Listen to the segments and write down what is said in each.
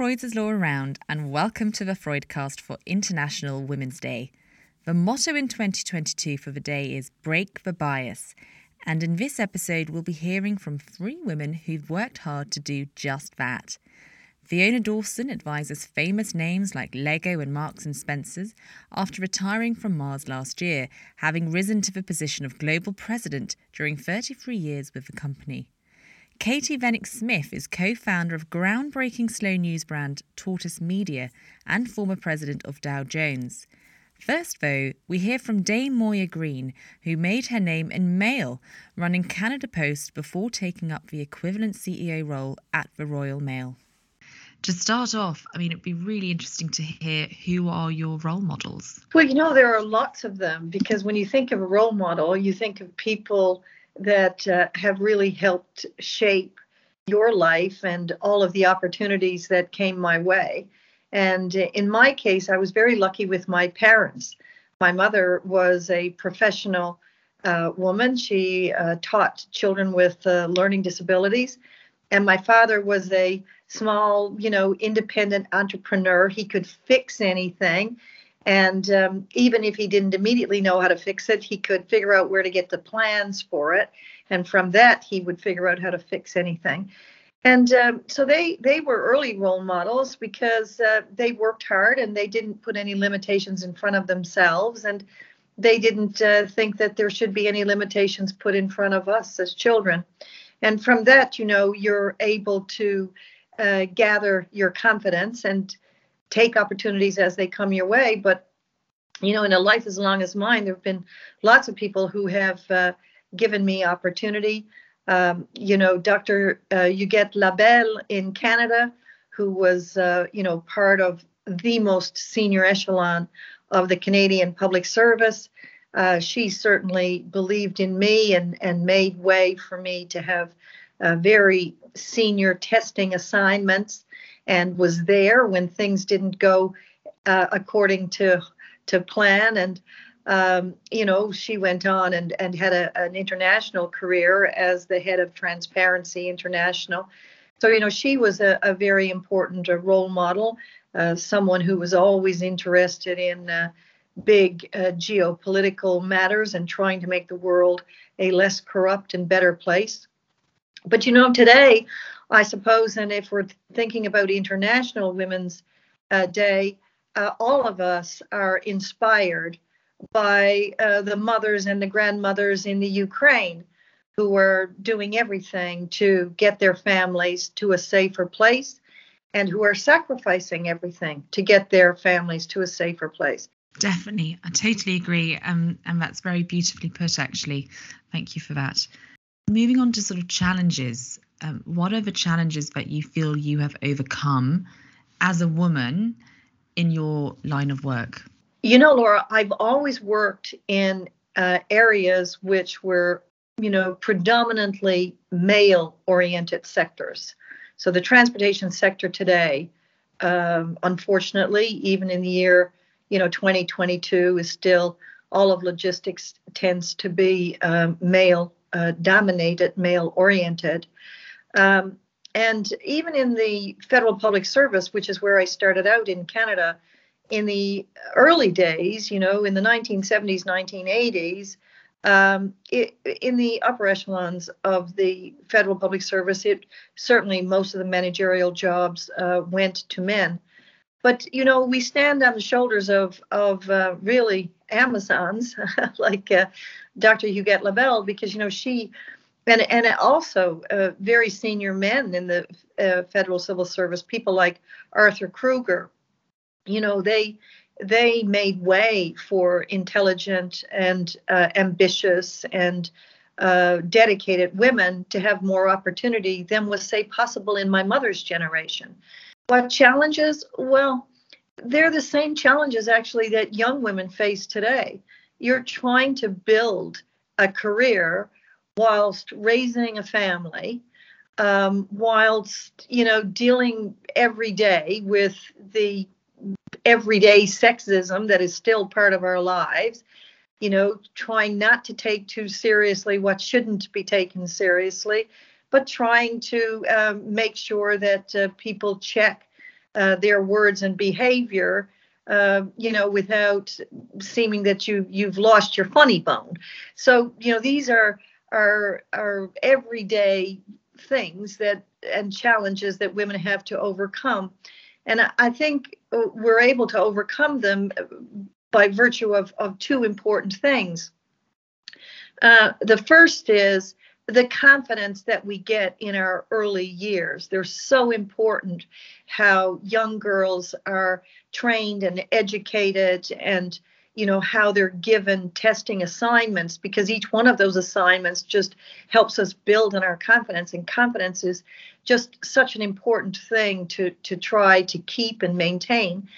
Freud's Laura Round, and welcome to the Freudcast for International Women's Day. The motto in 2022 for the day is Break the Bias. And in this episode, we'll be hearing from three women who've worked hard to do just that. Fiona Dawson advises famous names like Lego and Marks and Spencers after retiring from Mars last year, having risen to the position of global president during 33 years with the company. Katie Vanneck-Smith is co founder of groundbreaking slow news brand Tortoise Media and former president of Dow Jones. First, though, we hear from Dame Moya Greene, who made her name in Mail, running Canada Post before taking up the equivalent CEO role at the Royal Mail. To start off, I mean, it'd be really interesting to hear who are your role models? Well, you know, there are lots of them because when you think of a role model, you think of people that uh, have really helped shape your life and all of the opportunities that came my way. And in my case, I was very lucky with my parents. My mother was a professional uh, woman. She uh, taught children with uh, learning disabilities. And my father was a small, you know, independent entrepreneur. He could fix anything. And um, even if he didn't immediately know how to fix it, he could figure out where to get the plans for it. And from that, he would figure out how to fix anything. And um, so they they were early role models because uh, they worked hard and they didn't put any limitations in front of themselves and they didn't uh, think that there should be any limitations put in front of us as children. And from that, you know, you're able to uh, gather your confidence and take opportunities as they come your way. But you know, in a life as long as mine, there have been lots of people who have uh, given me opportunity. Um, you know, Dr. Uh, Huguette Labelle in Canada, who was, uh, you know, part of the most senior echelon of the Canadian public service. Uh, she certainly believed in me and, and made way for me to have uh, very senior testing assignments and was there when things didn't go uh, according to to plan. And um, you know she went on and and had a, an international career as the head of transparency international. So you know she was a, a very important uh, role model uh, someone who was always interested in uh, big uh, geopolitical matters and trying to make the world a less corrupt and better place. But you know today I suppose, and if we're thinking about International Women's uh, Day, uh, all of us are inspired by uh, the mothers and the grandmothers in the Ukraine who are doing everything to get their families to a safer place and who are sacrificing everything to get their families to a safer place. Definitely. I totally agree. Um, and that's very beautifully put, actually. Thank you for that. Moving on to sort of challenges um, what are the challenges that you feel you have overcome as a woman in your line of work? You know, Laura, I've always worked in uh, areas which were, you know, predominantly male oriented sectors. So the transportation sector today, um, unfortunately, even in the year, you know, 2022 is still all of logistics tends to be um, male uh, dominated, male oriented. Um, and even in the federal public service, which is where I started out in Canada, in the early days, you know, in the 1970s, 1980s, um, it, in the upper echelons of the federal public service, it certainly most of the managerial jobs uh, went to men. But you know, we stand on the shoulders of of uh, really Amazons like uh, Dr. Huguette Labelle because you know she and and also uh, very senior men in the uh, federal civil service, people like Arthur Kroeger. You know, they they made way for intelligent and uh, ambitious and uh, dedicated women to have more opportunity than was say possible in my mother's generation. What challenges? Well, they're the same challenges actually that young women face today. You're trying to build a career whilst raising a family, um, whilst you know dealing every day with the everyday sexism that is still part of our lives. You know, trying not to take too seriously what shouldn't be taken seriously, but trying to um, make sure that uh, people check uh, their words and behavior uh, you know, without seeming that you you've lost your funny bone. So you know, these are are are everyday things that and challenges that women have to overcome, and I, think uh, we're able to overcome them by virtue of of two important things. Uh, the first is the confidence that we get in our early years. They're so important how young girls are trained and educated and you know how they're given testing assignments because each one of those assignments just helps us build on our confidence and confidence is just such an important thing to to try to keep and maintain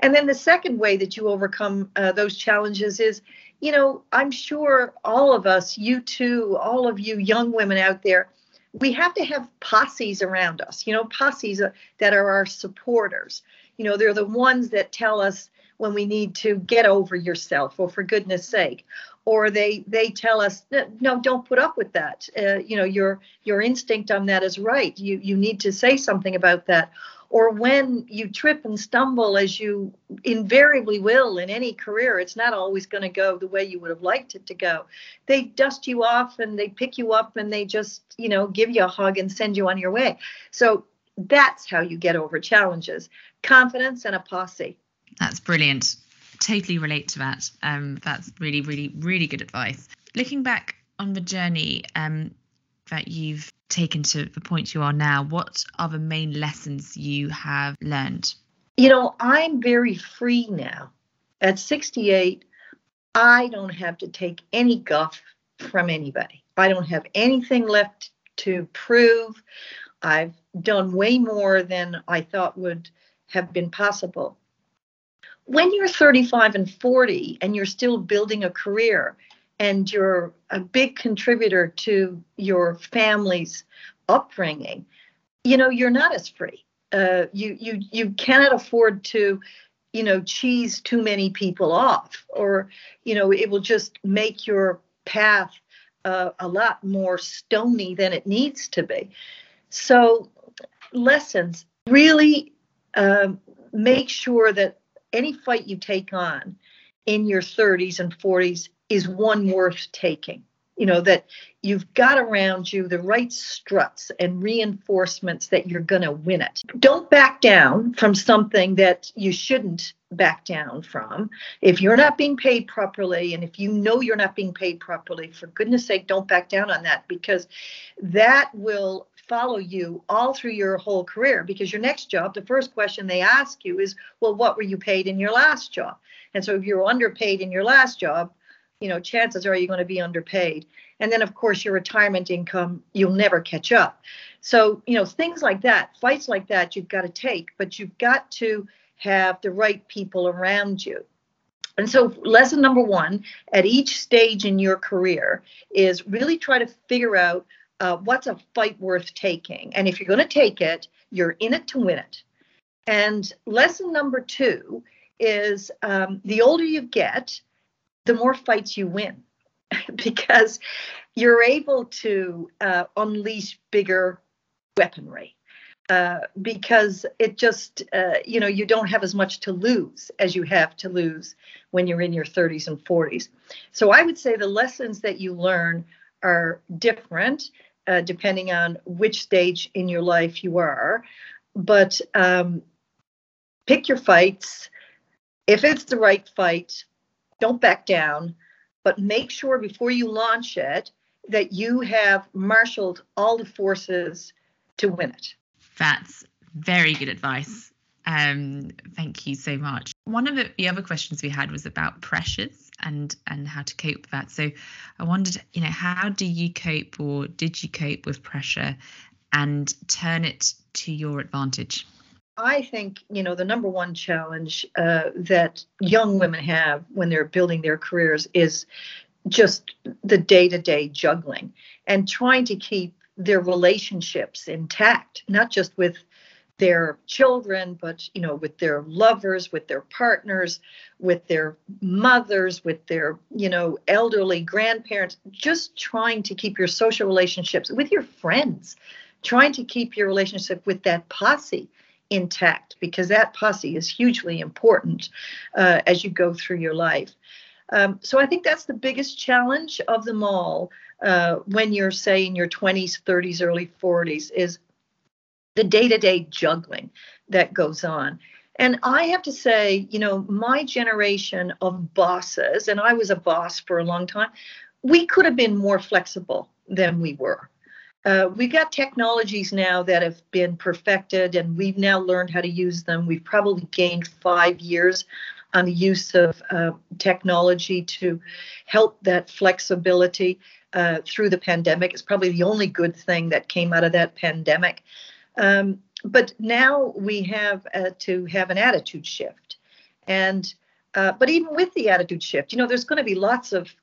and then the second way that you overcome uh, those challenges is you know, I'm sure all of us, you too, all of you young women out there, we have to have posses around us, you know, posses that are our supporters. You know, they're the ones that tell us when we need to get over yourself or for goodness sake. Or they they tell us no don't put up with that. Uh, you know your your instinct on that is right. You you need to say something about that. Or when you trip and stumble as you invariably will in any career it's not always going to go the way you would have liked it to go. They dust you off and they pick you up and they just you know give you a hug and send you on your way. So that's how you get over challenges. Confidence and a posse that's brilliant totally relate to that um, that's really really really good advice looking back on the journey um, that you've taken to the point you are now, what are the main lessons you have learned? You know, I'm very free now. At 68, I don't have to take any guff from anybody. I don't have anything left to prove. I've done way more than I thought would have been possible. When you're 35 and 40 and you're still building a career, and you're a big contributor to your family's upbringing, you know, you're not as free. Uh, you you you cannot afford to, you know, cheese too many people off, or you know, it will just make your path uh, a lot more stony than it needs to be. So, lessons really um, make sure that any fight you take on in your 30s and 40s is one worth taking. You know, that you've got around you the right struts and reinforcements that you're going to win it. Don't back down from something that you shouldn't back down from. If you're not being paid properly, and if you know you're not being paid properly, for goodness sake, don't back down on that because that will follow you all through your whole career. Because your next job, the first question they ask you is, well, what were you paid in your last job? And so if you're underpaid in your last job, you know, chances are you're going to be underpaid. And then, of course, your retirement income, you'll never catch up. So, you know, things like that, fights like that, you've got to take, but you've got to have the right people around you. And so, lesson number one at each stage in your career is really try to figure out uh, what's a fight worth taking. And if you're going to take it, you're in it to win it. And lesson number two is um, the older you get, the more fights you win because you're able to uh, unleash bigger weaponry. Uh, because it just, uh, you know, you don't have as much to lose as you have to lose when you're in your 30s and 40s. So I would say the lessons that you learn are different uh, depending on which stage in your life you are. But um, pick your fights. If it's the right fight, don't back down, but make sure before you launch it that you have marshaled all the forces to win it. That's very good advice. Um, thank you so much. One of the, the other questions we had was about pressures and and how to cope with that. So I wondered, you know, how do you cope or did you cope with pressure and turn it to your advantage? I think you know the number one challenge uh, that young women have when they're building their careers is just the day-to-day juggling and trying to keep their relationships intact, not just with their children, but you know, with their lovers, with their partners, with their mothers, with their you know elderly grandparents. Just trying to keep your social relationships with your friends, trying to keep your relationship with that posse intact because that posse is hugely important uh, as you go through your life. Um, so I think that's the biggest challenge of them all uh, when you're, say, in your 20s, 30s, early 40s is the day to day juggling that goes on. And I have to say, you know, my generation of bosses, and I was a boss for a long time, we could have been more flexible than we were. Uh, we've got technologies now that have been perfected, and we've now learned how to use them. We've probably gained five years on the use of uh, technology to help that flexibility uh, through the pandemic. It's probably the only good thing that came out of that pandemic. Um, but now we have uh, to have an attitude shift, and uh, but even with the attitude shift, you know, there's going to be lots of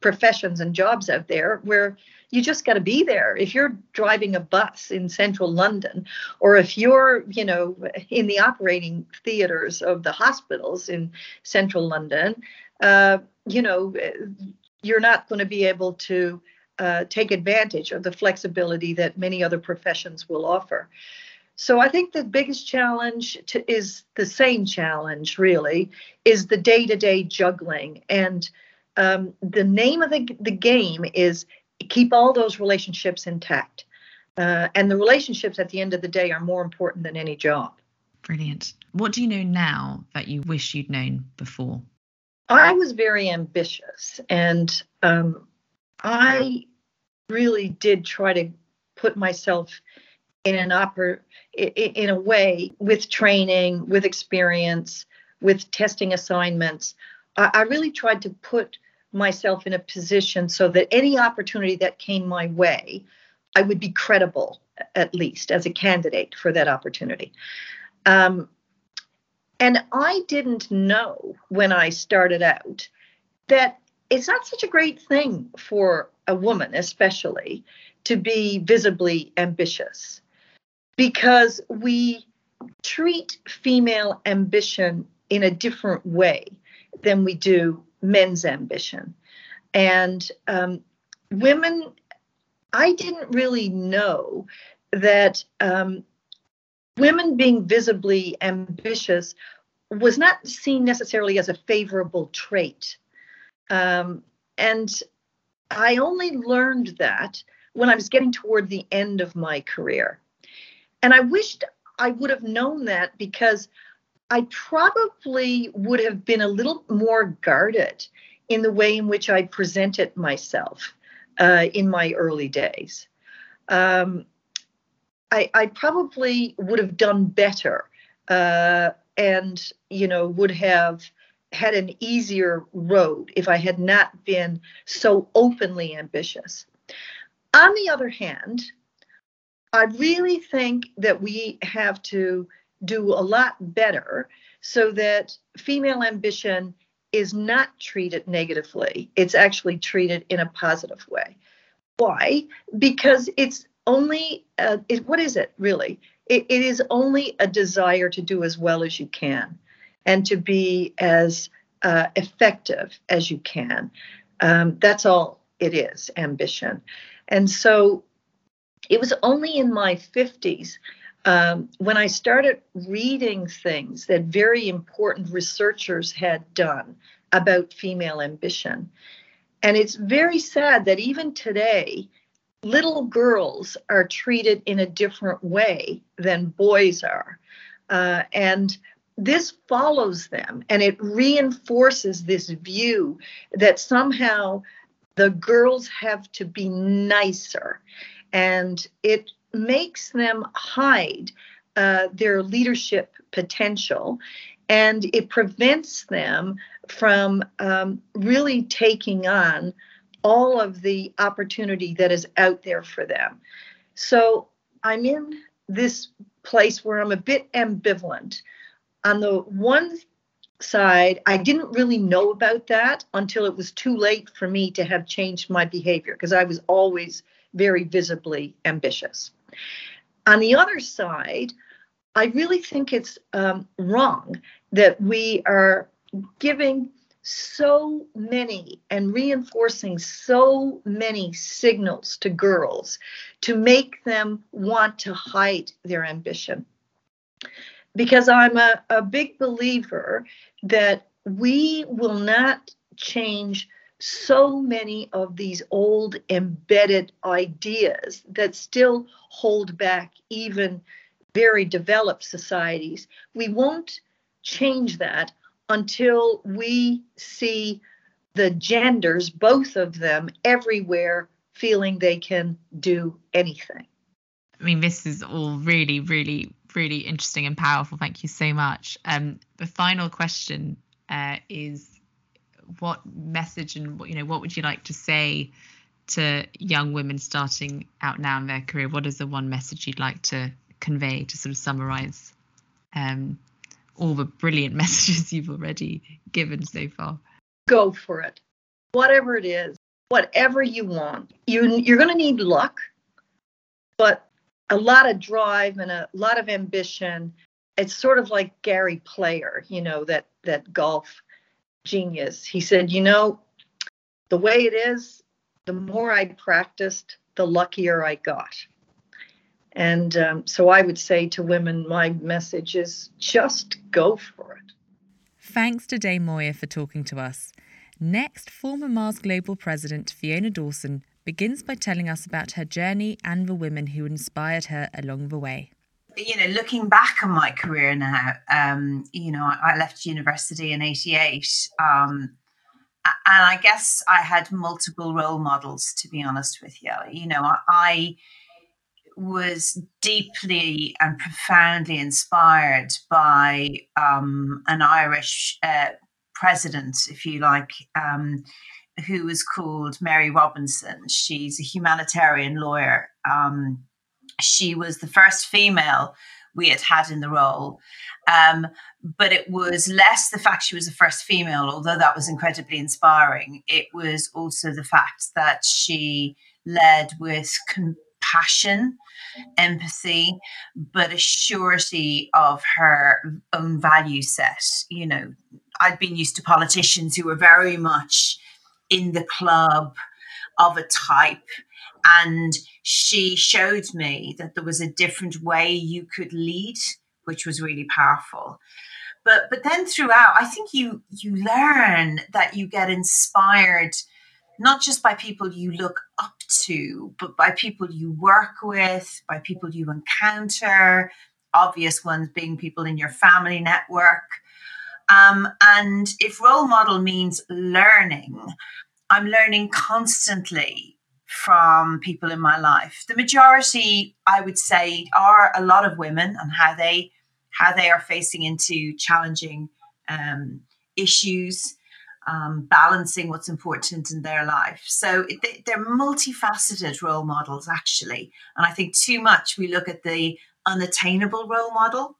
professions and jobs out there where you just got to be there. If you're driving a bus in central london or if you're you know in the operating theaters of the hospitals in central london uh, you know you're not going to be able to uh, take advantage of the flexibility that many other professions will offer so i think the biggest challenge to, is the same challenge really is the day-to-day juggling and um, the name of the, the game is keep all those relationships intact. Uh, and the relationships at the end of the day are more important than any job. Brilliant. What do you know now that you wish you'd known before? I was very ambitious and um, I really did try to put myself in an oper- in a way with training, with experience, with testing assignments. I, I really tried to put myself in a position so that any opportunity that came my way, I would be credible, at least as a candidate for that opportunity. Um, and I didn't know when I started out that it's not such a great thing for a woman, especially, to be visibly ambitious because we treat female ambition in a different way than we do men's ambition. And um, women, I didn't really know that um, women being visibly ambitious was not seen necessarily as a favorable trait. Um, and I only learned that when I was getting toward the end of my career. And I wished I would have known that because I probably would have been a little more guarded in the way in which I presented myself uh, in my early days. Um, I, I, probably would have done better uh, and, you know, would have had an easier road if I had not been so openly ambitious. On the other hand, I really think that we have to do a lot better so that female ambition is not treated negatively. It's actually treated in a positive way. Why? Because it's only, uh, it, what is it really? It, it is only a desire to do as well as you can and to be as uh, effective as you can. Um, that's all it is ambition. And so it was only in my 50s um, when I started reading things that very important researchers had done about female ambition. And it's very sad that even today, little girls are treated in a different way than boys are. Uh, and this follows them and it reinforces this view that somehow the girls have to be nicer. And it makes them hide uh, their leadership potential and it prevents them from um, really taking on all of the opportunity that is out there for them. So I'm in this place where I'm a bit ambivalent. On the one side, I didn't really know about that until it was too late for me to have changed my behavior because I was always very visibly ambitious. On the other side, I really think it's um, wrong that we are giving so many and reinforcing so many signals to girls to make them want to hide their ambition. Because I'm a, a big believer that we will not change so many of these old embedded ideas that still hold back even very developed societies. We won't change that until we see the genders, both of them, everywhere feeling they can do anything. I mean, this is all really, really, really interesting and powerful. Thank you so much. Um, the final question uh, is what message and what you know what would you like to say to young women starting out now in their career? What is the one message you'd like to convey to sort of summarize um, all the brilliant messages you've already given so far? Go for it. Whatever it is, whatever you want. You, you're going to need luck, but a lot of drive and a lot of ambition. It's sort of like Gary Player, you know, that that golf genius. He said, you know, the way it is, the more I practiced, the luckier I got. And um, so I would say to women, my message is just go for it. Thanks to Dame Moya for talking to us. Next, former Mars Global President Fiona Dawson begins by telling us about her journey and the women who inspired her along the way you know, looking back on my career now, um, you know, I, left university in '88, um, and I guess I had multiple role models. To be honest with you, you know, I, I was deeply and profoundly inspired by um, an Irish uh, president, if you like, um, who was called Mary Robinson. She's a humanitarian lawyer. Um, she was the first female we had had in the role. Um, but it was less the fact she was the first female, although that was incredibly inspiring. It was also the fact that she led with compassion, empathy, but a surety of her own value set. You know, I'd been used to politicians who were very much in the club of a type. And she showed me that there was a different way you could lead which was really powerful. But but then throughout i think you you learn that you get inspired not just by people you look up to but by people you work with by people you encounter obvious ones being people in your family network um, and if role model means learning i'm learning constantly from people in my life. The majority, I would say, are a lot of women and how they how they are facing into challenging um, issues, um, balancing what's important in their life. So it, they're multifaceted role models, actually. And I think too much we look at the unattainable role model,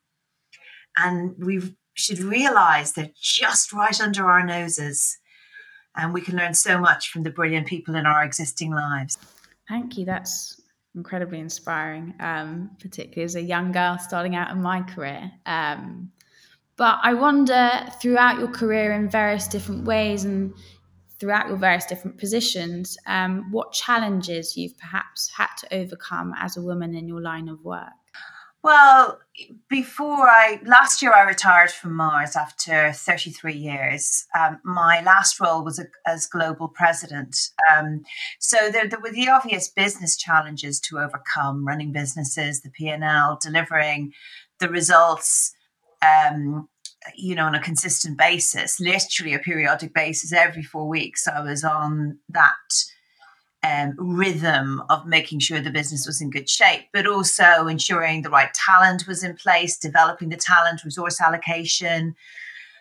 and we should realize they're just right under our noses and we can learn so much from the brilliant people in our existing lives. Thank you. That's incredibly inspiring, um, particularly as a young girl starting out in my career. Um, but I wonder throughout your career in various different ways and throughout your various different positions, um, what challenges you've perhaps had to overcome as a woman in your line of work? Well, before I last year I retired from Mars after 33 years. Um, my last role was a, as global president. Um, so there, there, were the obvious business challenges to overcome: running businesses, the P and L, delivering the results. Um, you know, on a consistent basis, literally a periodic basis, every four weeks, I was on that um, rhythm of making sure the business was in good shape, but also ensuring the right talent was in place, developing the talent, resource allocation.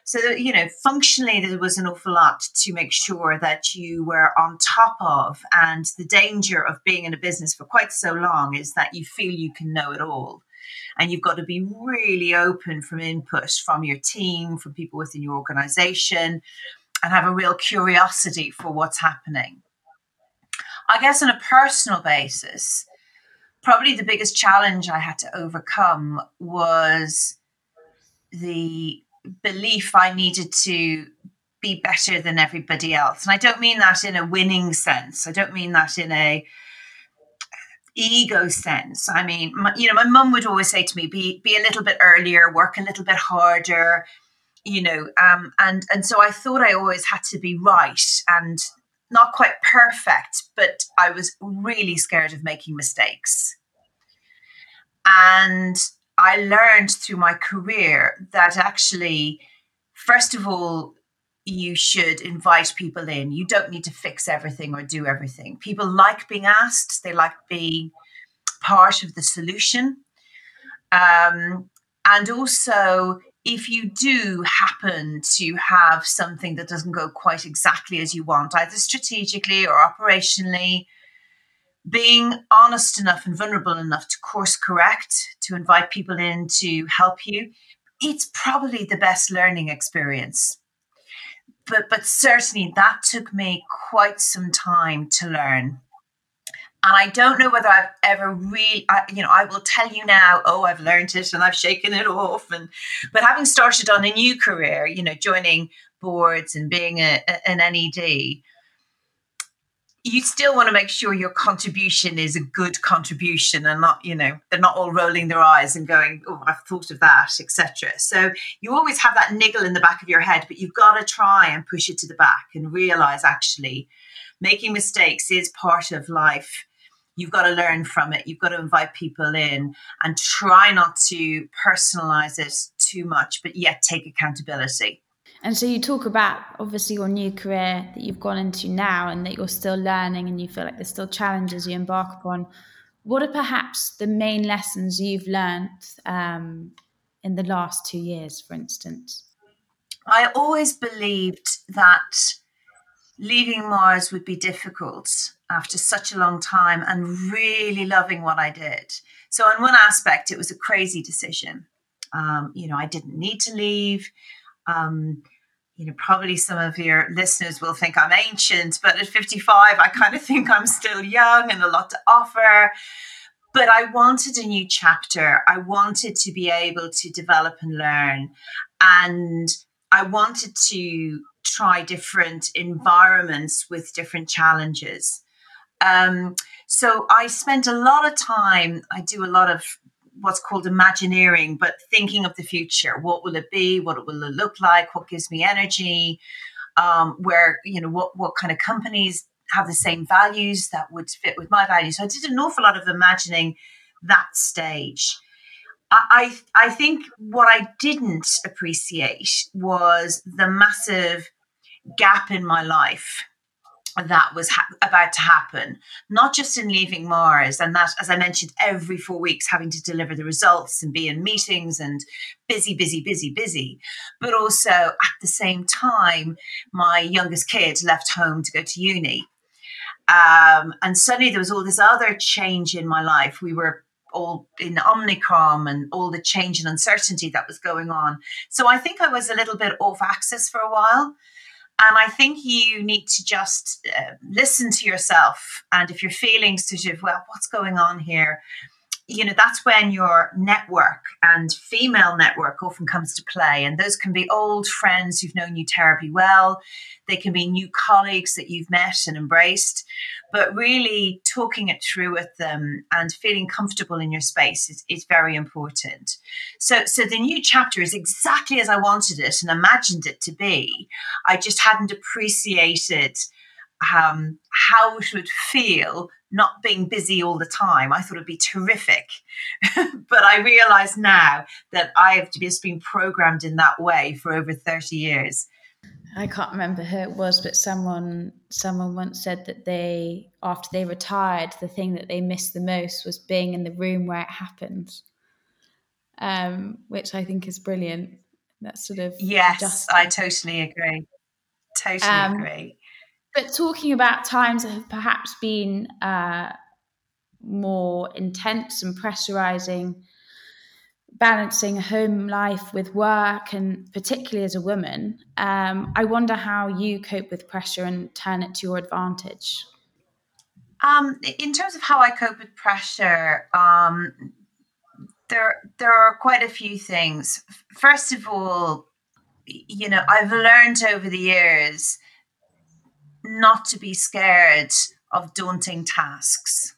So that, you know, functionally, there was an awful lot to make sure that you were on top of. And the danger of being in a business for quite so long is that you feel you can know it all. And you've got to be really open from input from your team, from people within your organization, and have a real curiosity for what's happening. I guess on a personal basis, probably the biggest challenge I had to overcome was the belief I needed to be better than everybody else. And I don't mean that in a winning sense. I don't mean that in a ego sense. I mean, my, you know, my mum would always say to me, "Be be a little bit earlier, work a little bit harder." You know, um, and and so I thought I always had to be right and not quite perfect, but I was really scared of making mistakes. And I learned through my career that actually, first of all, you should invite people in. You don't need to fix everything or do everything. People like being asked, they like being part of the solution. Um, and also, if you do happen to have something that doesn't go quite exactly as you want, either strategically or operationally, being honest enough and vulnerable enough to course correct, to invite people in to help you, it's probably the best learning experience. But, but certainly that took me quite some time to learn. And I don't know whether I've ever really, I, you know, I will tell you now, oh, I've learned it and I've shaken it off. And but having started on a new career, you know, joining boards and being a, an NED, you still want to make sure your contribution is a good contribution and not you know they're not all rolling their eyes and going oh i've thought of that etc so you always have that niggle in the back of your head but you've got to try and push it to the back and realize actually making mistakes is part of life you've got to learn from it you've got to invite people in and try not to personalize it too much but yet take accountability and so you talk about obviously your new career that you've gone into now and that you're still learning and you feel like there's still challenges you embark upon. What are perhaps the main lessons you've learned um, in the last two years, for instance? I always believed that leaving Mars would be difficult after such a long time and really loving what I did. So, in one aspect, it was a crazy decision. Um, you know, I didn't need to leave. Um, you know, probably some of your listeners will think I'm ancient, but at 55, I kind of think I'm still young and a lot to offer. But I wanted a new chapter. I wanted to be able to develop and learn. And I wanted to try different environments with different challenges. Um, so I spent a lot of time, I do a lot of what's called imagineering, but thinking of the future. What will it be? What will it look like? What gives me energy? Um, where you know what what kind of companies have the same values that would fit with my values. So I did an awful lot of imagining that stage. I, I, think what I didn't appreciate was the massive gap in my life that was ha- about to happen, not just in leaving Mars, and that, as I mentioned, every four weeks having to deliver the results and be in meetings and busy, busy, busy, busy, but also at the same time, my youngest kid left home to go to uni. Um, and suddenly there was all this other change in my life. We were all in Omicron and all the change and uncertainty that was going on. So I think I was a little bit off axis for a while. And I think you need to just uh, listen to yourself. And if you're feeling sort of, well, what's going on here? You know, that's when your network and female network often comes to play. And those can be old friends who've known you terribly well. They can be new colleagues that you've met and embraced but really talking it through with them and feeling comfortable in your space is, is very important. So, so the new chapter is exactly as I wanted it and imagined it to be. I just hadn't appreciated um, how it would feel not being busy all the time. I thought it'd be terrific. but I realize now that I have just been programmed in that way for over 30 years. I can't remember who it was, but someone someone once said that they after they retired, the thing that they missed the most was being in the room where it happened. Um, which I think is brilliant. That sort of yes, I totally agree. Totally um, agree. But talking about times that have perhaps been uh, more intense and pressurizing, balancing home life with work and particularly as a woman um, i wonder how you cope with pressure and turn it to your advantage. Um, in terms of how i cope with pressure um, there there are quite a few things. First of all you know i've learned over the years not to be scared of daunting tasks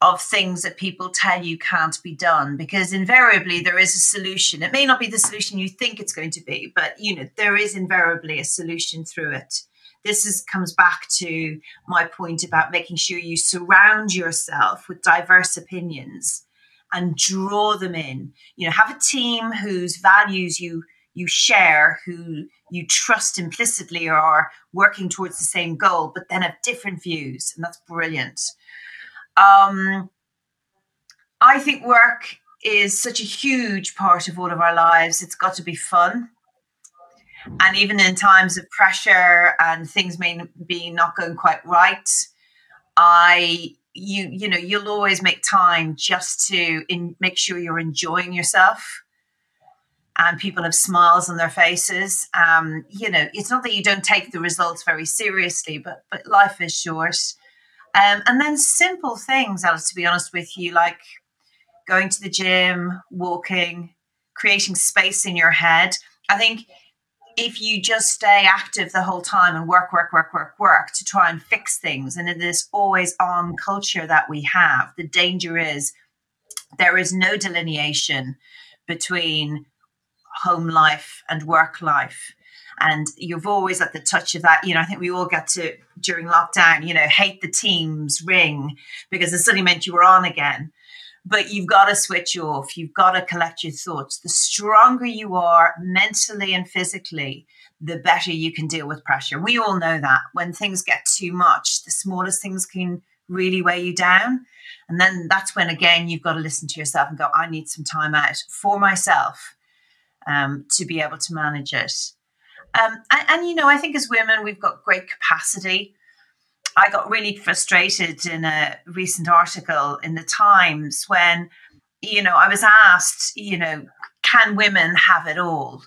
of things that people tell you can't be done because invariably there is a solution. It may not be the solution you think it's going to be but you know there is invariably a solution through it. This is comes back to my point about making sure you surround yourself with diverse opinions and draw them in. You know have a team whose values you you share who you trust implicitly or are working towards the same goal but then have different views and that's brilliant um, I think work is such a huge part of all of our lives. It's got to be fun. And even in times of pressure and things may be not going quite right, I you you know you'll always make time just to in, make sure you're enjoying yourself and people have smiles on their faces um, you know it's not that you don't take the results very seriously but but life is short um, and then simple things, Alice, to be honest with you, like going to the gym, walking, creating space in your head. I think if you just stay active the whole time and work, work, work, work, work to try and fix things, and in this always on culture that we have, the danger is there is no delineation between home life and work life. And you've always at the touch of that you know i think we all got to during lockdown you know hate the teams ring because it suddenly meant you were on again. But you've got to switch off. You've got to collect your thoughts. The stronger you are mentally and physically the better you can deal with pressure. We all know that. When things get too much the smallest things can really weigh you down. And then that's when again you've got to listen to yourself and go i need some time out for myself um, to be able to manage it um, and, and, you know, I think as women, we've got great capacity. I got really frustrated in a recent article in the Times when, you know, I was asked, you know, can women have it all?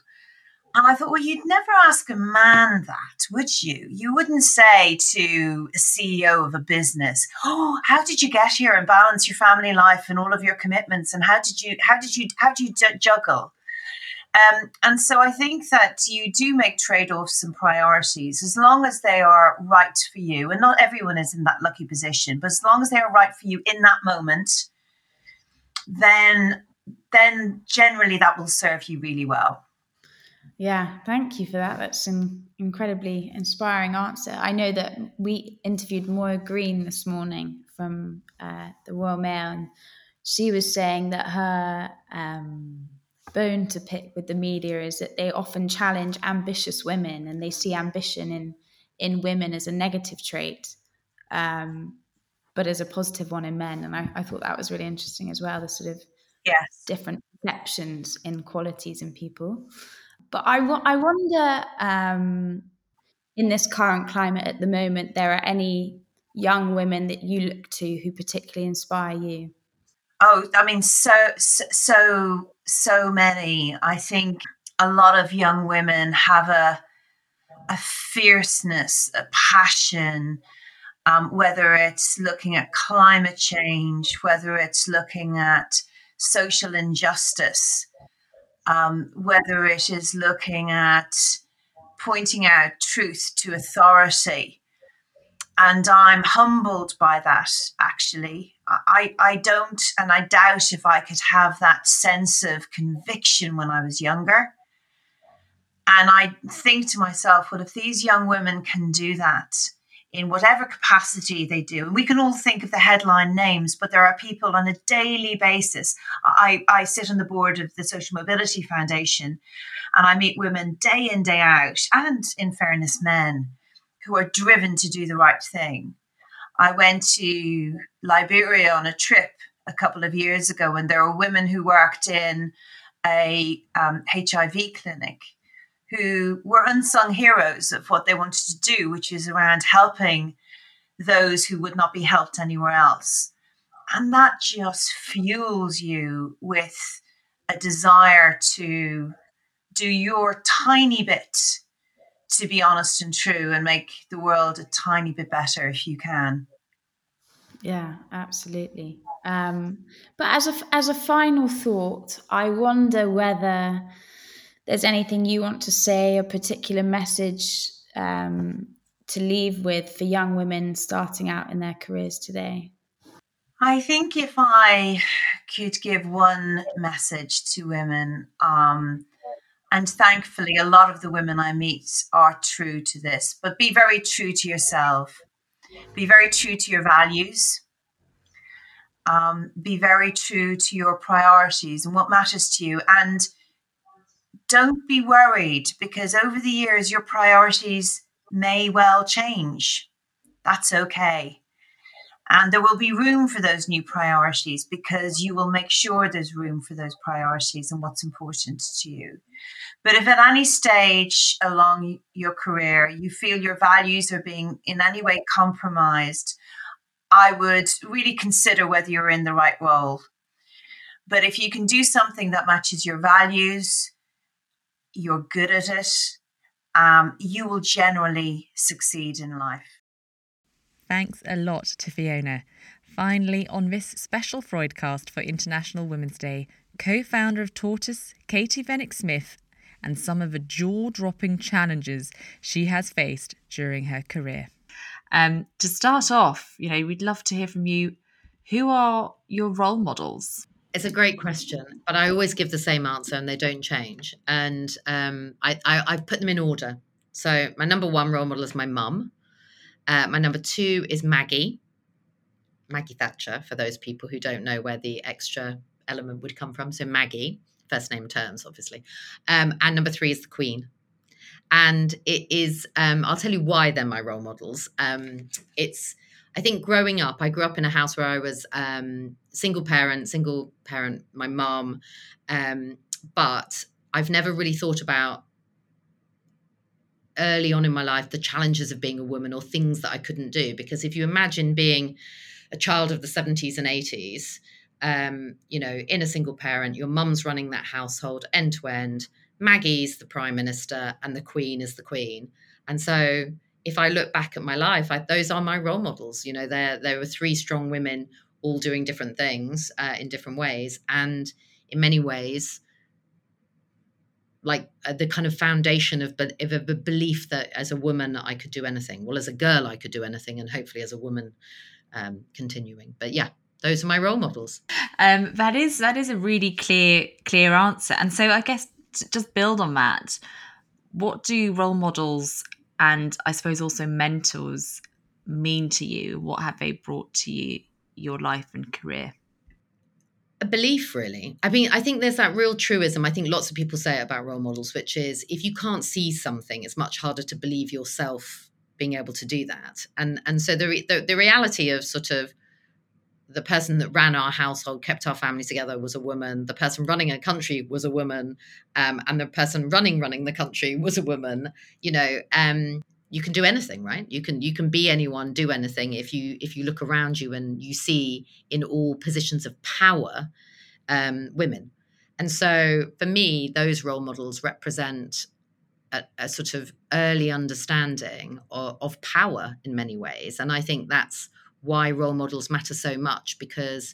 And I thought, well, you'd never ask a man that, would you? You wouldn't say to a CEO of a business, "Oh, how did you get here and balance your family life and all of your commitments? And how did you, how did you, how do you juggle?" Um, and so I think that you do make trade offs and priorities as long as they are right for you. And not everyone is in that lucky position, but as long as they are right for you in that moment, then then generally that will serve you really well. Yeah, thank you for that. That's an incredibly inspiring answer. I know that we interviewed Moya Greene this morning from uh, the Royal Mail, and she was saying that her um, bone to pick with the media is that they often challenge ambitious women and they see ambition in in women as a negative trait um, but as a positive one in men. And I, I, thought that was really interesting as well the sort of yes. different perceptions in qualities in people. But I, I wonder um, in this current climate at the moment there are any young women that you look to who particularly inspire you oh i mean so so so many. I think a lot of young women have a a fierceness, a passion, um, whether it's looking at climate change, whether it's looking at social injustice, um, whether it is looking at pointing out truth to authority. And I'm humbled by that, actually. I, I don't, and I doubt if I could have that sense of conviction when I was younger. And I think to myself, well, if these young women can do that in whatever capacity they do, and we can all think of the headline names, but there are people on a daily basis. I, I sit on the board of the Social Mobility Foundation, and I meet women day in, day out, and in fairness, men who are driven to do the right thing I went to Liberia on a trip a couple of years ago, and there were women who worked in a um, HIV clinic who were unsung heroes of what they wanted to do, which is around helping those who would not be helped anywhere else. And that just fuels you with a desire to do your tiny bit to be honest and true and make the world a tiny bit better if you can. Yeah, absolutely. Um, but as a as a final thought, I wonder whether there's anything you want to say, a particular message um, to leave with for young women starting out in their careers today. I think if I could give one message to women, um, and thankfully, a lot of the women I meet are true to this, but be very true to yourself, be very true to your values, um, be very true to your priorities and what matters to you. And don't be worried because over the years, your priorities may well change. That's okay. And there will be room for those new priorities because you will make sure there's room for those priorities and what's important to you. But if at any stage along your career you feel your values are being in any way compromised, I would really consider whether you're in the right role. But if you can do something that matches your values, you're good at it, um, you will generally succeed in life. Thanks a lot to Fiona. Finally, on this special Freudcast for International Women's Day, co founder of Tortoise, Katie Vanneck-Smith, and some of the jaw dropping challenges she has faced during her career. Um, to start off, you know, we'd love to hear from you. Who are your role models? It's a great question, but I always give the same answer and they don't change. And um, I, I, I've put them in order. So my number one role model is my mum. Uh, my number two is Maggie, Maggie Thatcher, for those people who don't know where the extra element would come from. So Maggie, first name terms, obviously. Um, and number three is the Queen. And it is, um, I'll tell you why they're my role models. Um, it's, I think growing up, I grew up in a house where I was um, single parent, single parent, my mom, um, but I've never really thought about early on in my life the challenges of being a woman or things that I couldn't do. Because if you imagine being a child of the 70s and 80s, um, you know, in a single parent, your mum's running that household end to end, Maggie's the prime minister, and the queen is the queen. And so if I look back at my life, I, those are my role models. You know, there there were three strong women all doing different things uh, in different ways, and in many ways, like uh, the kind of foundation of, of a belief that as a woman I could do anything. Well, as a girl I could do anything, and hopefully as a woman, um, continuing. But yeah, those are my role models. Um, that is that is a really clear clear answer. And so I guess just build on that, what do role models and I suppose also mentors mean to you? What have they brought to you your life and career? A belief really. I mean i think there's that real truism. I think lots of people say about role models which is if you can't see something it's much harder to believe yourself being able to do that. And and so the the, the reality of sort of the person that ran our household kept our family together was a woman. The person running a country was a woman. Um, and the person running running the country was a woman you know um, you can do anything right? You can you can be anyone do anything. If you if you look around you and you see in all positions of power um, women. And so for me those role models represent a, a sort of early understanding of, of power in many ways. And i think that's why role models matter so much because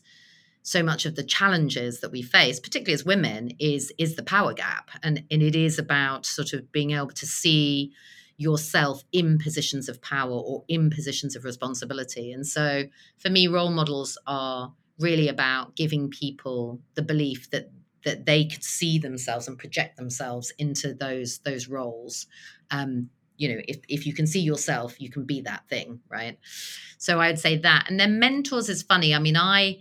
so much of the challenges that we face particularly as women is is the power gap. And and it is about sort of being able to see yourself in positions of power or in positions of responsibility. And so for me, role models are really about giving people the belief that that they could see themselves and project themselves into those those roles. Um, you know, if, if you can see yourself, you can be that thing, right? So I'd say that. And then mentors is funny. I mean, I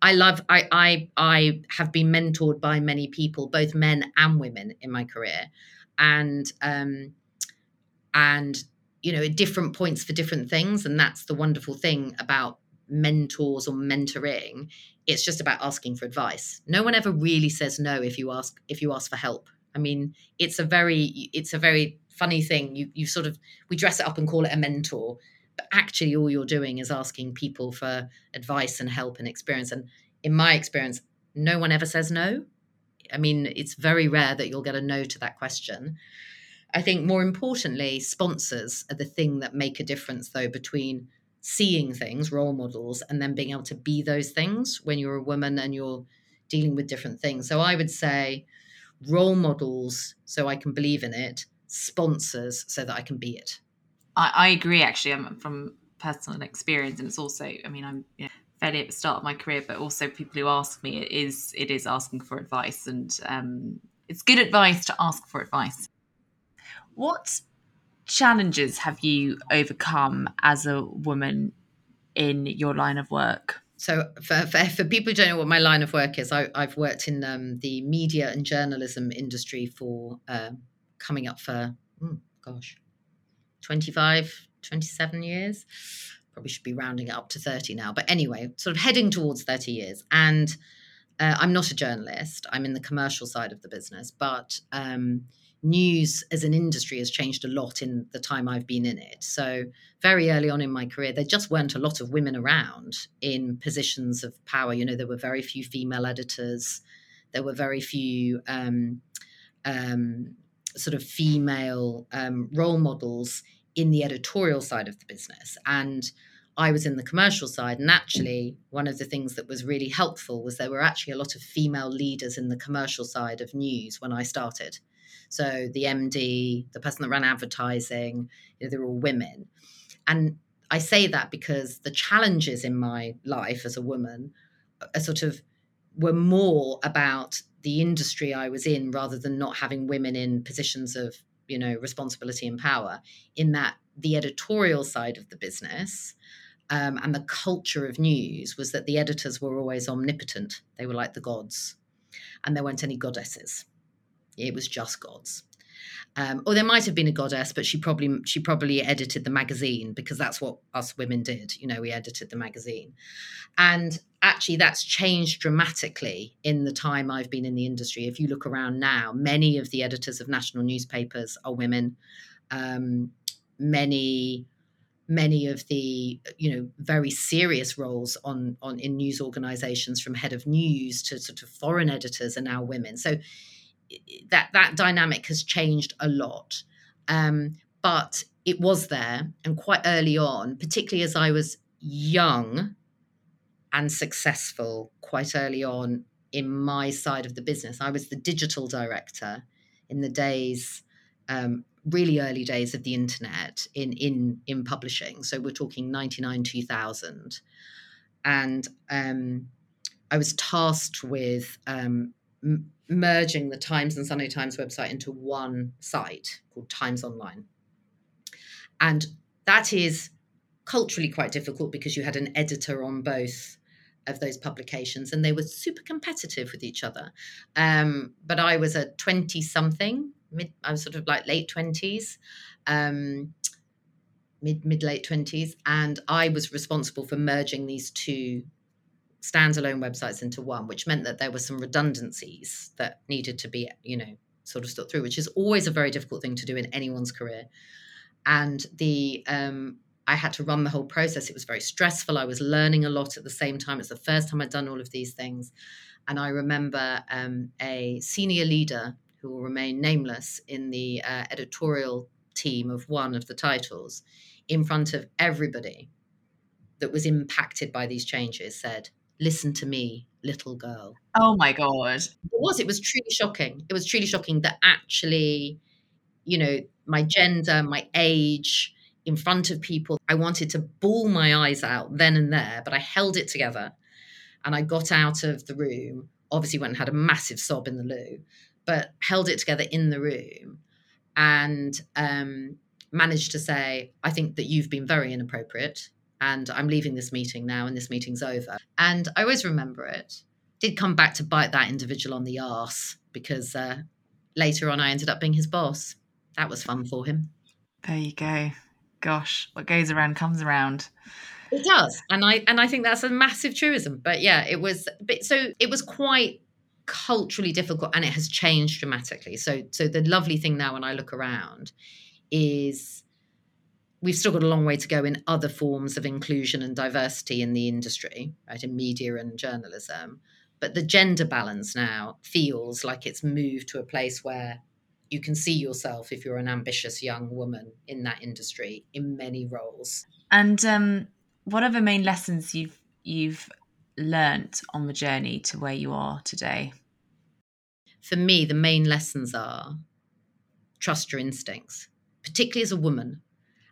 I love I I I have been mentored by many people, both men and women in my career. And um and you know at different points for different things and that's the wonderful thing about mentors or mentoring. It's just about asking for advice. No one ever really says no if you ask if you ask for help. I mean it's a very it's a very funny thing. You you sort of we dress it up and call it a mentor but actually all you're doing is asking people for advice and help and experience. And in my experience no one ever says no. I mean it's very rare that you'll get a no to that question I think more importantly, sponsors are the thing that make a difference, though, between seeing things, role models, and then being able to be those things when you're a woman and you're dealing with different things. So I would say role models so I can believe in it, sponsors so that I can be it. I, I agree, actually. I'm from personal experience, and it's also, I mean, I'm fairly at the start of my career, but also people who ask me, it is it is asking for advice, and um, it's good advice to ask for advice. What challenges have you overcome as a woman in your line of work? So, for, for, for, people who don't know what my line of work is, I, have worked in um, the media and journalism industry for uh, coming up for, oh, gosh, 25, 27 years. Probably should be rounding it up to 30 now. But anyway, sort of heading towards 30 years. And uh, I'm not a journalist, I'm in the commercial side of the business. But um, news as an industry has changed a lot in the time I've been in it. So, very early on in my career, there just weren't a lot of women around in positions of power. You know, there were very few female editors, there were very few um, um, sort of female um, role models in the editorial side of the business. And I was in the commercial side. And actually, one of the things that was really helpful was there were actually a lot of female leaders in the commercial side of news when I started. So the MD, the person that ran advertising, you know, they're all women. And I say that because the challenges in my life as a woman are sort of were more about the industry I was in rather than not having women in positions of, you know, responsibility and power. In that the editorial side of the business um, and the culture of news was that the editors were always omnipotent. They were like the gods, and there weren't any goddesses. It was just gods. Um, or there might have been a goddess, but she probably she probably edited the magazine because that's what us women did. You know, we edited the magazine, and actually that's changed dramatically in the time I've been in the industry. If you look around now, many of the editors of national newspapers are women. Um, many many of the you know very serious roles on on in news organizations from head of news to sort of foreign editors are now women so that that dynamic has changed a lot. Um, but it was there and quite early on, particularly as I was young and successful quite early on in my side of the business. I was the digital director in the days, um, really early days of the internet in in in publishing. So we're talking ninety nine two thousand, and um, I was tasked with um, merging the Times and Sunday Times website into one site called Times Online. And that is culturally quite difficult because you had an editor on both of those publications and they were super competitive with each other. Um, but I was a 20 something, mid, I was sort of like late 20s. Um, mid mid late 20s and i was responsible for merging these two standalone websites into one, which meant that there were some redundancies that needed to be, you know, sort of thought through, which is always a very difficult thing to do in anyone's career. And the um, I had to run the whole process. It was very stressful. I was learning a lot at the same time. It's the first time I'd done all of these things. And I remember um, a senior leader who will remain nameless in the uh, editorial team of one of the titles in front of everybody that was impacted by these changes said, listen to me, little girl. Oh my God. It was. It was truly shocking. It was truly shocking that actually, you know, my gender, my age, in front of people, I wanted to bawl my eyes out then and there, but I held it together and I got out of the room. Obviously, went and had a massive sob in the loo, but held it together in the room and um, managed to say, I think that you've been very inappropriate and I'm leaving this meeting now and this meeting's over. And I always remember it. Did come back to bite that individual on the arse because uh, later on I ended up being his boss. That was fun for him. There you go. Gosh, what goes around comes around. It does, and I and I think that's a massive truism. But yeah, it was. But so it was quite culturally difficult, and it has changed dramatically. So so the lovely thing now, when I look around, is we've still got a long way to go in other forms of inclusion and diversity in the industry, right, in media and journalism. But the gender balance now feels like it's moved to a place where you can see yourself if you're an ambitious young woman in that industry in many roles. And um, what are the main lessons you've you've learnt on the journey to where you are today? For me, the main lessons are trust your instincts, particularly as a woman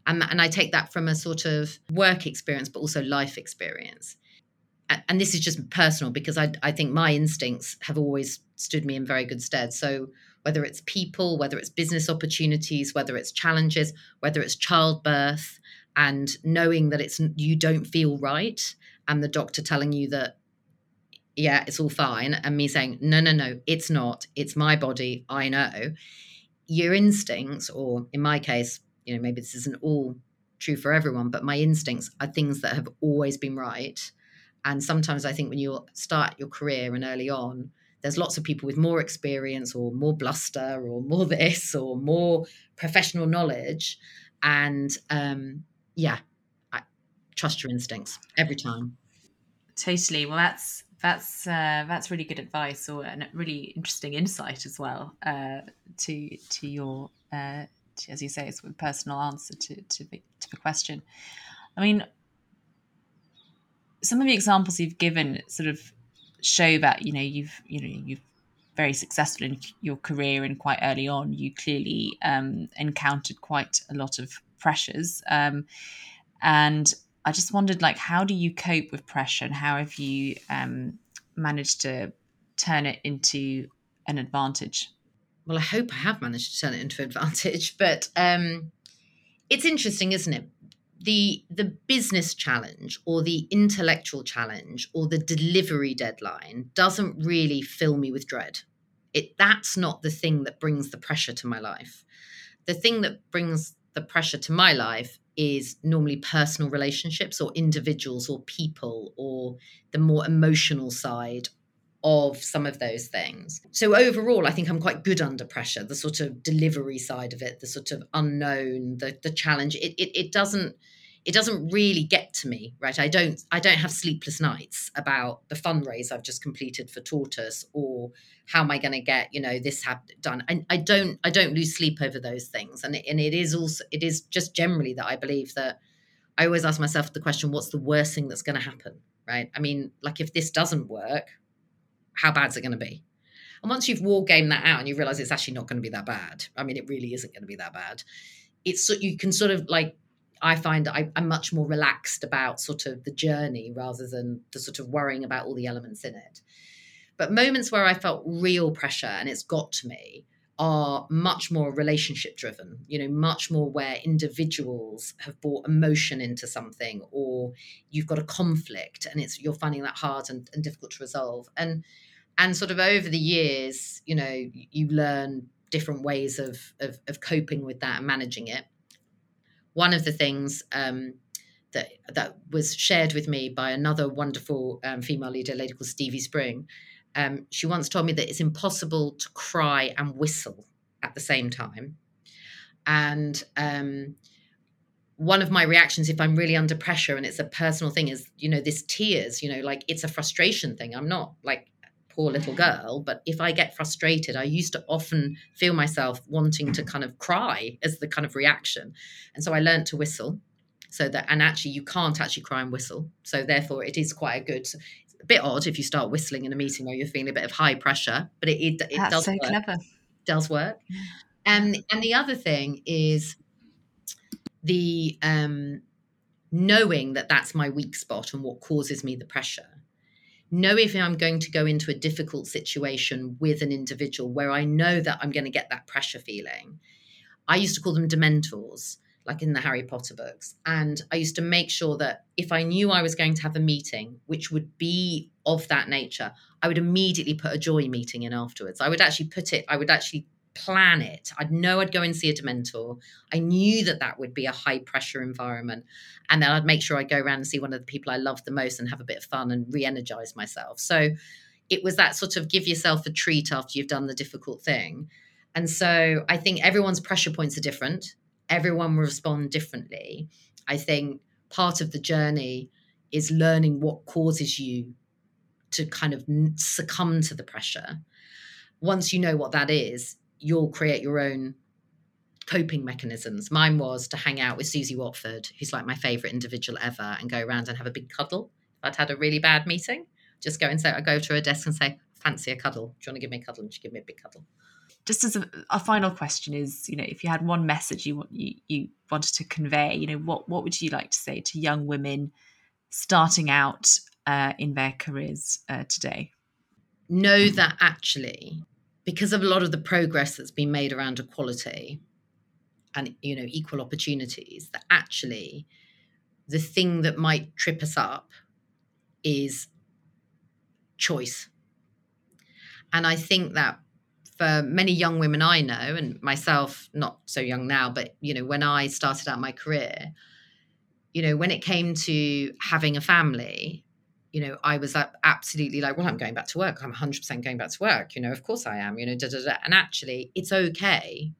and, and I take that from a sort of work experience, but also life experience. and this is just personal because I, I think my instincts have always stood me in very good stead. So whether it's people, whether it's business opportunities, whether it's challenges, whether it's childbirth, and knowing that it's you don't feel right, and the doctor telling you that yeah, it's all fine, and me saying no, no, no, it's not. It's my body. I know. Your instincts, or in my case, you know, maybe this isn't all true for everyone, but my instincts are things that have always been right. And sometimes I think when you start your career and early on, there's lots of people with more experience or more bluster or more this or more professional knowledge. And um, yeah, I trust your instincts every time. Totally. Well, that's that's uh, that's really good advice or a really interesting insight as well uh, to to your uh, as you say, it's a personal answer to to the, to the question. I mean, some of the examples you've given sort of show that you know you've you know you've very successful in your career and quite early on you clearly um, encountered quite a lot of pressures um, and i just wondered like how do you cope with pressure and how have you um, managed to turn it into an advantage well i hope i have managed to turn it into advantage but um, it's interesting isn't it? The the business challenge or the intellectual challenge or the delivery deadline doesn't really fill me with dread. It that's not the thing that brings the pressure to my life. The thing that brings the pressure to my life is normally personal relationships or individuals or people or the more emotional side of some of those things. So overall, I think I'm quite good under pressure. The sort of delivery side of it, the sort of unknown, the the challenge. It it, it doesn't it doesn't really get to me right i don't i don't have sleepless nights about the fundraise i've just completed for tortoise or how am i going to get you know this have done I, I don't i don't lose sleep over those things and, and it is also it is just generally that i believe that i always ask myself the question what's the worst thing that's going to happen right i mean like if this doesn't work how bad is it going to be and once you've war gamed that out and you realize it's actually not going to be that bad i mean it really isn't going to be that bad it's you can sort of like I find I, am much more relaxed about sort of the journey rather than the sort of worrying about all the elements in it. But moments where I felt real pressure and it's got to me are much more relationship driven, you know, much more where individuals have brought emotion into something or you've got a conflict and it's you're finding that hard and, and difficult to resolve. And and sort of over the years, you know, you learn different ways of, of, of coping with that and managing it one of the things um, that that was shared with me by another wonderful um, female leader, a lady called Stevie Spring. Um, she once told me that it's impossible to cry and whistle at the same time. And um, one of my reactions, if I'm really under pressure and it's a personal thing, is you know this tears. You know, like it's a frustration thing. I'm not like poor little girl. But if I get frustrated, I used to often feel myself wanting to kind of cry as the kind of reaction. And so I learned to whistle so that, and actually, you can't actually cry and whistle. So therefore, it is quite a good, a bit odd if you start whistling in a meeting where you're feeling a bit of high pressure, but it, it, it That's does so work. clever. Does work. And, and the other thing is the um, knowing that that's my weak spot and what causes me the pressure know if I'm going to go into a difficult situation with an individual where I know that I'm going to get that pressure feeling. I used to call them dementors, like in the Harry Potter books. And I used to make sure that if I knew I was going to have a meeting, which would be of that nature, I would immediately put a joy meeting in afterwards. I would actually put it, I would actually plan it. I'd know I'd go and see a dementor. I knew that that would be a high pressure environment. And then I'd make sure I'd go around and see one of the people I love the most and have a bit of fun and re energize myself. So it was that sort of give yourself a treat after you've done the difficult thing. And so I think everyone's pressure points are different. Everyone will respond differently. I think part of the journey is learning what causes you to kind of succumb to the pressure. Once you know what that is, you'll create your own coping mechanisms. Mine was to hang out with Susie Watford, who's like my favorite individual ever, and go around and have a big cuddle. If I'd had a really bad meeting, just go and say, I go to her desk and say, fancy a cuddle. Do you want to give me a cuddle? And she give me a big cuddle. Just as a, a, final question is, you know, if you had one message you want you, you wanted to convey, you know, what what would you like to say to young women starting out uh, in their careers uh, today? Know that actually, because of a lot of the progress that's been made around equality and you know equal opportunities, that actually the thing that might trip us up is choice. And I think that for many young women I know, and myself, not so young now, but you know, when I started out my career, you know, when it came to having a family, you know, I was absolutely like, well, I'm going back to work. I'm 100% going back to work. You know, of course I am, you know, da, da, da. and actually, it's okay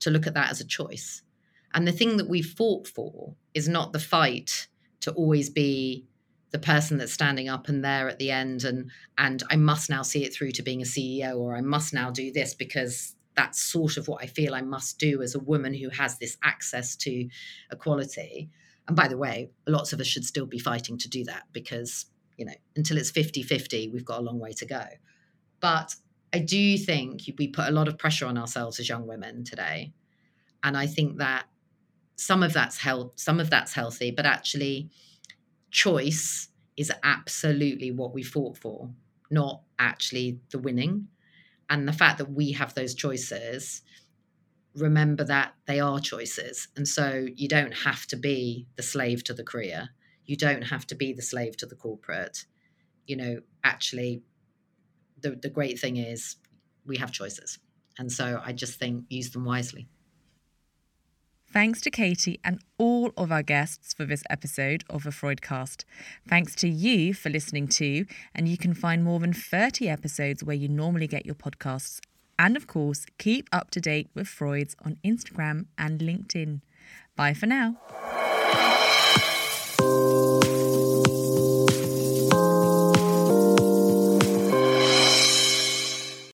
to look at that as a choice. And the thing that we fought for is not the fight to always be the person that's standing up and there at the end and and I must now see it through to being a CEO or I must now do this because that's sort of what I feel I must do as a woman who has this access to equality. And by the way, lots of us should still be fighting to do that because, you know, until it's 50 50, we've got a long way to go. But I do think we put a lot of pressure on ourselves as young women today. And I think that some of that's some of that's healthy, but actually, choice is absolutely what we fought for, not actually the winning. And the fact that we have those choices, remember that they are choices. And so you don't have to be the slave to the career. You don't have to be the slave to the corporate. You know, actually, the, the great thing is we have choices. And so I just think use them wisely. Thanks to Katie and all of our guests for this episode of the Freudcast. Thanks to you for listening to, and you can find more than 30 episodes where you normally get your podcasts. And of course, keep up to date with Freud's on Instagram and LinkedIn. Bye for now.